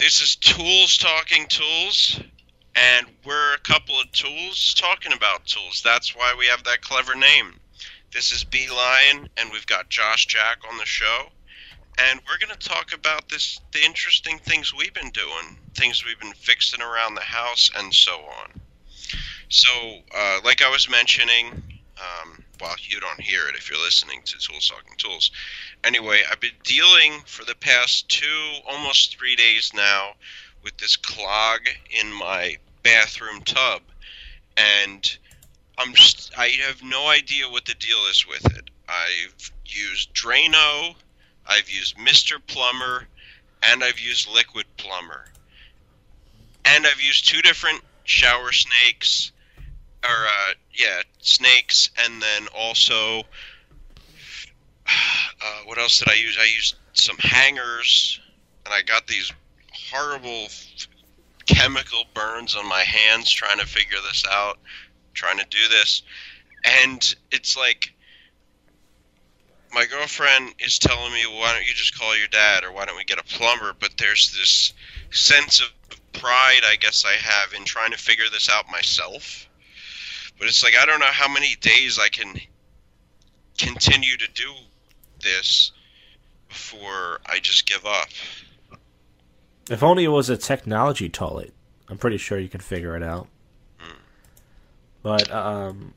This is Tools Talking Tools, and we're a couple of tools talking about tools. That's why we have that clever name. This is B Lion, and we've got Josh Jack on the show, and we're going to talk about this the interesting things we've been doing, things we've been fixing around the house, and so on. So, uh, like I was mentioning, um, well, you don't hear it if you're listening to Tools Talking Tools. Anyway, I've been dealing for the past two, almost three days now, with this clog in my bathroom tub, and I'm just, I have no idea what the deal is with it. I've used Drano, I've used Mr. Plumber, and I've used Liquid Plumber, and I've used two different shower snakes, or uh, yeah, snakes, and then also uh, what else did I use? I used some hangers, and I got these horrible chemical burns on my hands trying to figure this out, trying to do this, and it's like my girlfriend is telling me, "Why don't you just call your dad, or why don't we get a plumber?" But there's this sense of pride, I guess, I have in trying to figure this out myself. But it's like I don't know how many days I can continue to do this before I just give up. If only it was a technology toilet. I'm pretty sure you can figure it out. Hmm. But um,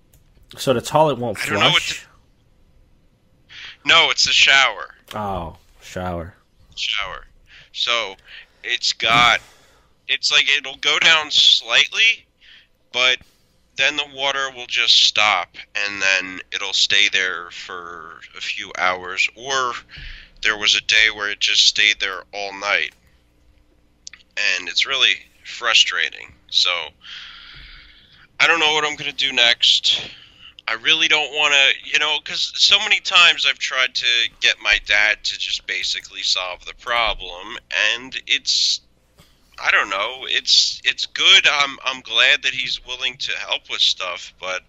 so the toilet won't I don't know what flush. No, it's a shower. Oh, shower. Shower. So it's got. It's like it'll go down slightly, but then the water will just stop and then it'll stay there for a few hours. Or there was a day where it just stayed there all night. And it's really frustrating. So I don't know what I'm going to do next. I really don't want to, you know, because so many times I've tried to get my dad to just basically solve the problem, and it's, I don't know, it's it's good. I'm I'm glad that he's willing to help with stuff, but,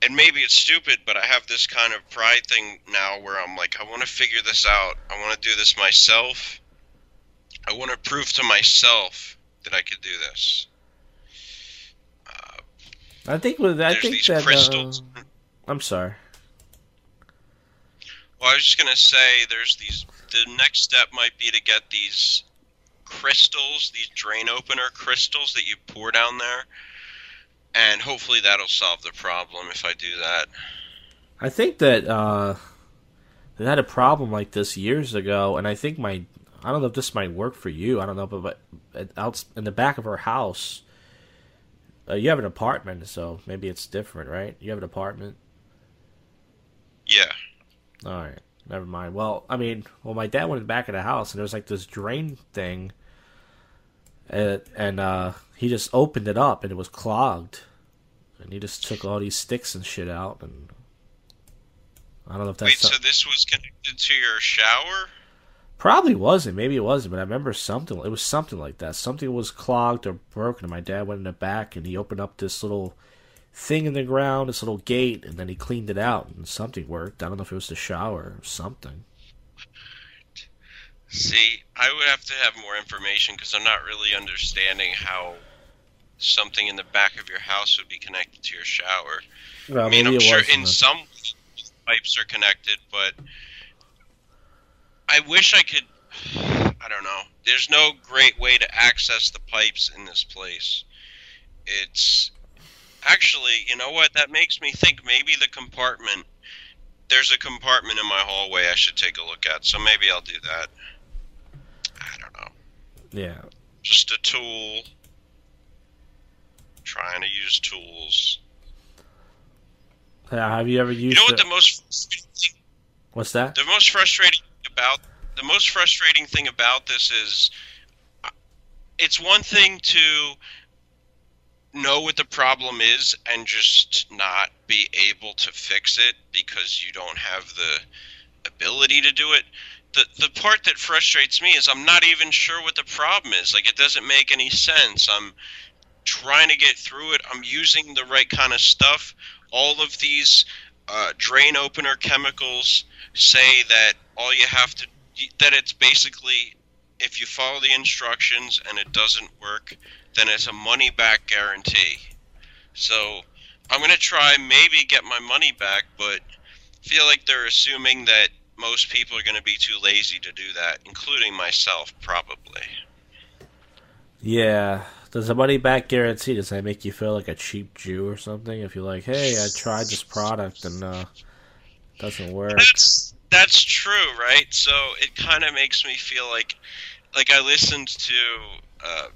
and maybe it's stupid, but I have this kind of pride thing now where I'm like, I want to figure this out. I want to do this myself. I want to prove to myself that I could do this. Uh, I think with I think that crystals. uh, I'm sorry. Well, I was just gonna say, there's these. The next step might be to get these crystals, these drain opener crystals that you pour down there, and hopefully that'll solve the problem if I do that. I think that uh, they had a problem like this years ago, and I think my I don't know if this might work for you. I don't know, but, but out in the back of our house, uh, you have an apartment, so maybe it's different, right? You have an apartment. Yeah. All right, never mind. Well, I mean, well, my dad went in the back of the house, and there was like this drain thing, and, and uh, he just opened it up, and it was clogged, and he just took all these sticks and shit out, and I don't know if that's Wait, so this was connected to your shower? probably wasn't. Maybe it wasn't, but I remember something. It was something like that. Something was clogged or broken, and my dad went in the back, and he opened up this little thing in the ground, this little gate, and then he cleaned it out, and something worked. I don't know if it was the shower or something. See, I would have to have more information because I'm not really understanding how something in the back of your house would be connected to your shower. Well, I mean, I'm sure in some pipes are connected, but I wish I could. I don't know. There's no great way to access the pipes in this place. It's actually, you know what? That makes me think maybe the compartment. There's a compartment in my hallway I should take a look at, so maybe I'll do that. I don't know. Yeah. Just a tool. Trying to use tools. Yeah, Have you ever used? You know what the- the most thing What's that? the most frustrating thing about the most frustrating thing about this is uh, it's one thing to know what the problem is and just not be able to fix it because you don't have the ability to do it. The the part that frustrates me is I'm not even sure what the problem is. Like it doesn't make any sense. I'm trying to get through it. I'm using the right kind of stuff. All of these uh, drain opener chemicals say that all you have to that it's basically if you follow the instructions and it doesn't work, then it's a money back guarantee. So I'm gonna try maybe get my money back, but feel like they're assuming that most people are gonna be too lazy to do that, including myself, probably. Yeah. Does a money back guarantee does that make you feel like a cheap Jew or something? If you're like, hey, I tried this product and uh doesn't work. That's that's true, right? So it kind of makes me feel like like I listened to uh,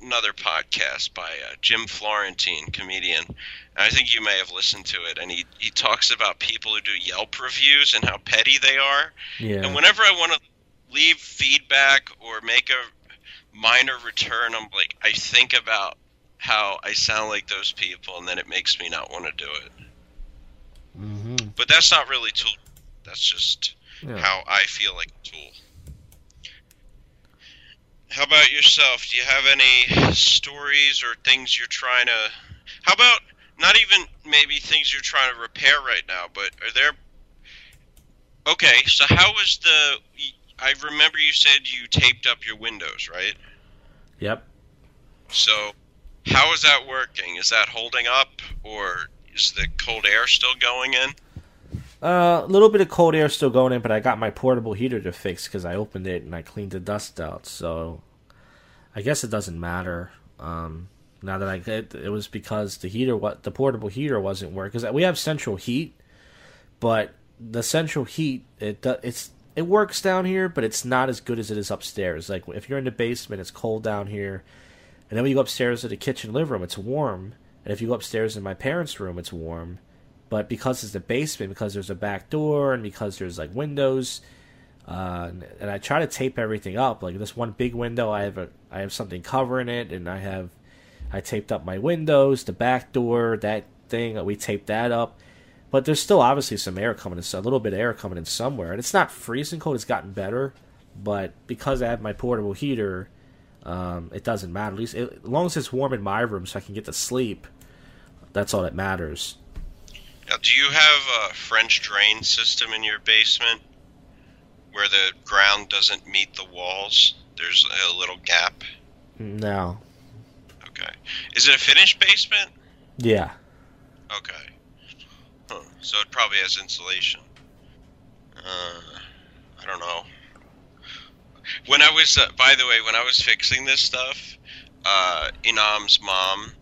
another podcast by uh, Jim Florentine, comedian. And I think you may have listened to it, and he he talks about people who do Yelp reviews and how petty they are. Yeah. And whenever I want to leave feedback or make a minor return, I'm like, I think about how I sound like those people, and then it makes me not want to do it. hmm But that's not really tool. That's just Yeah. how I feel like a tool. How about yourself? Do you have any stories or things you're trying to? How about not even maybe things you're trying to repair right now, but are there? Okay, so how was the? I remember you said you taped up your windows, right? Yep. So, how is that working? Is that holding up, or is the cold air still going in? Uh, a little bit of cold air still going in, but I got my portable heater to fix because I opened it and I cleaned the dust out. So I guess it doesn't matter. Um, now that I it, it was because the heater, what the portable heater wasn't working because we have central heat, but the central heat it it's it works down here, but it's not as good as it is upstairs. Like if you're in the basement, it's cold down here, and then when you go upstairs to the kitchen living room, it's warm. And if you go upstairs in my parents' room, it's warm but because it's the basement, because there's a back door, and because there's like windows, uh, and, I try to tape everything up. Like this one big window, I have a I have something covering it, and I have I taped up my windows, the back door, that thing. We taped that up, but there's still obviously some air coming in, so a little bit of air coming in somewhere, and it's not freezing cold. It's gotten better, but because I have my portable heater, um, it doesn't matter. At least it, as long as it's warm in my room, so I can get to sleep. That's all that matters. Now, do you have a French drain system in your basement where the ground doesn't meet the walls? There's a little gap. No. Okay. Is it a finished basement? Yeah. Okay. Huh. So it probably has insulation. Uh, I don't know. When I was, uh, by the way, when I was fixing this stuff, uh, Inam's mom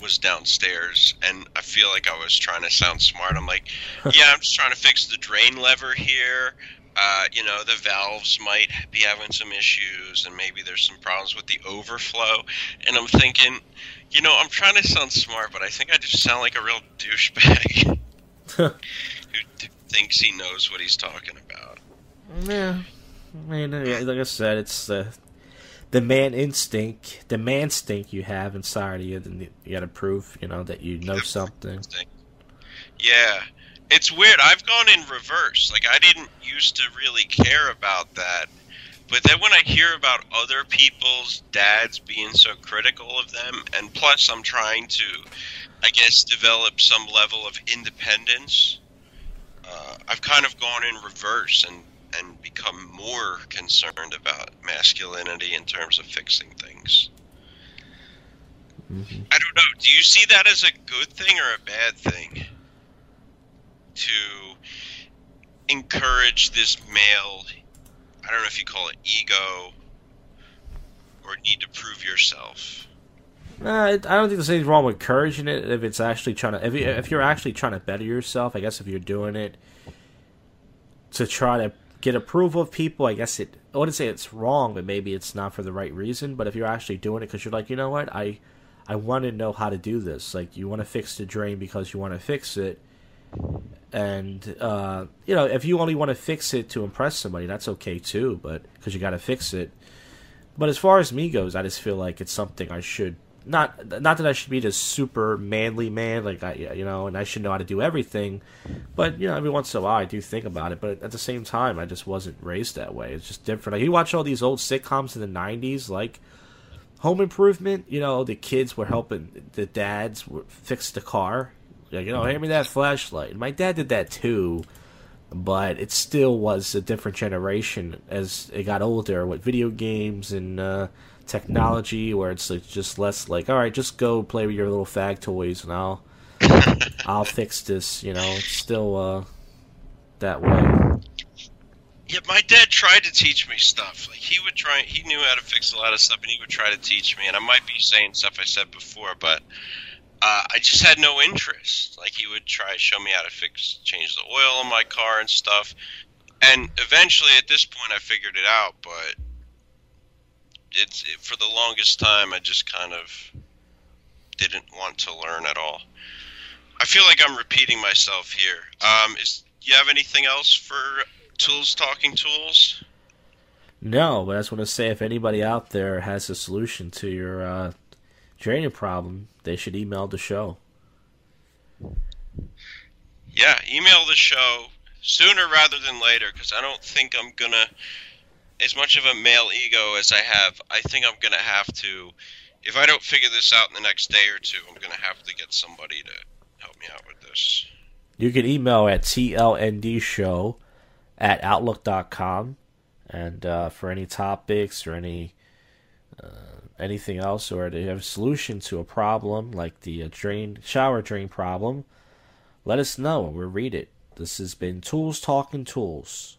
was downstairs, and I feel like I was trying to sound smart. I'm like, yeah, I'm just trying to fix the drain lever here. Uh, you know, the valves might be having some issues, and maybe there's some problems with the overflow. And I'm thinking, you know, I'm trying to sound smart, but I think I just sound like a real douchebag who t- thinks he knows what he's talking about. Yeah. I mean, like I said, it's the the man instinct, the man stink you have inside of you. Then you got to prove, you know, that you know something. Yeah. It's weird. I've gone in reverse. Like I didn't used to really care about that. But then when I hear about other people's dads being so critical of them and plus I'm trying to I guess develop some level of independence, uh, I've kind of gone in reverse and and become more concerned about masculinity in terms of fixing things. hmm I don't know. Do you see that as a good thing or a bad thing? To encourage this male, I don't know if you call it ego or need to prove yourself. Nah, I I don't think there's anything wrong with encouraging it if it's actually trying to. If, you, if you're actually trying to better yourself, I guess if you're doing it to try to get approval of people, I guess it. I wouldn't say it's wrong, but maybe it's not for the right reason. But if you're actually doing it because you're like, you know what, I, I want to know how to do this. Like you want to fix the drain because you want to fix it, and uh, you know if you only want to fix it to impress somebody, that's okay too. But because you got to fix it. But as far as me goes, I just feel like it's something I should not not that I should be this super manly man, like I you know, and I should know how to do everything. But you know, every once in a while I do think about it. But at the same time, I just wasn't raised that way. It's just different. Like you watch all these old sitcoms in the '90s, like Home Improvement. You know, the kids were helping the dads fix the car. Like you know, hand me that flashlight. My dad did that too. but it still was a different generation as it got older with video games and uh, technology, where it's like just less like, all right, just go play with your little fag toys, and I'll I'll fix this. You know, it's still uh, that way. Yeah, my dad tried to teach me stuff. Like he would try, he knew how to fix a lot of stuff, and he would try to teach me. And I might be saying stuff I said before, but uh, I just had no interest. Like he would try to show me how to fix, change the oil in my car and stuff. And eventually, at this point, I figured it out. But it's it, for the longest time, I just kind of didn't want to learn at all. I feel like I'm repeating myself here. Um, is you have anything else for tools talking tools? No, but I just want to say if anybody out there has a solution to your uh, training problem, they should email the show. Yeah, email the show sooner rather than later because I don't think I'm gonna. As much of a male ego as I have, I think I'm gonna have to. If I don't figure this out in the next day or two, I'm gonna have to get somebody to help me out with this. You can email at tlndshow at outlook.com and uh, for any topics or any uh, anything else or to have a solution to a problem like the uh, drain shower drain problem let us know and we'll read it this has been tools talking tools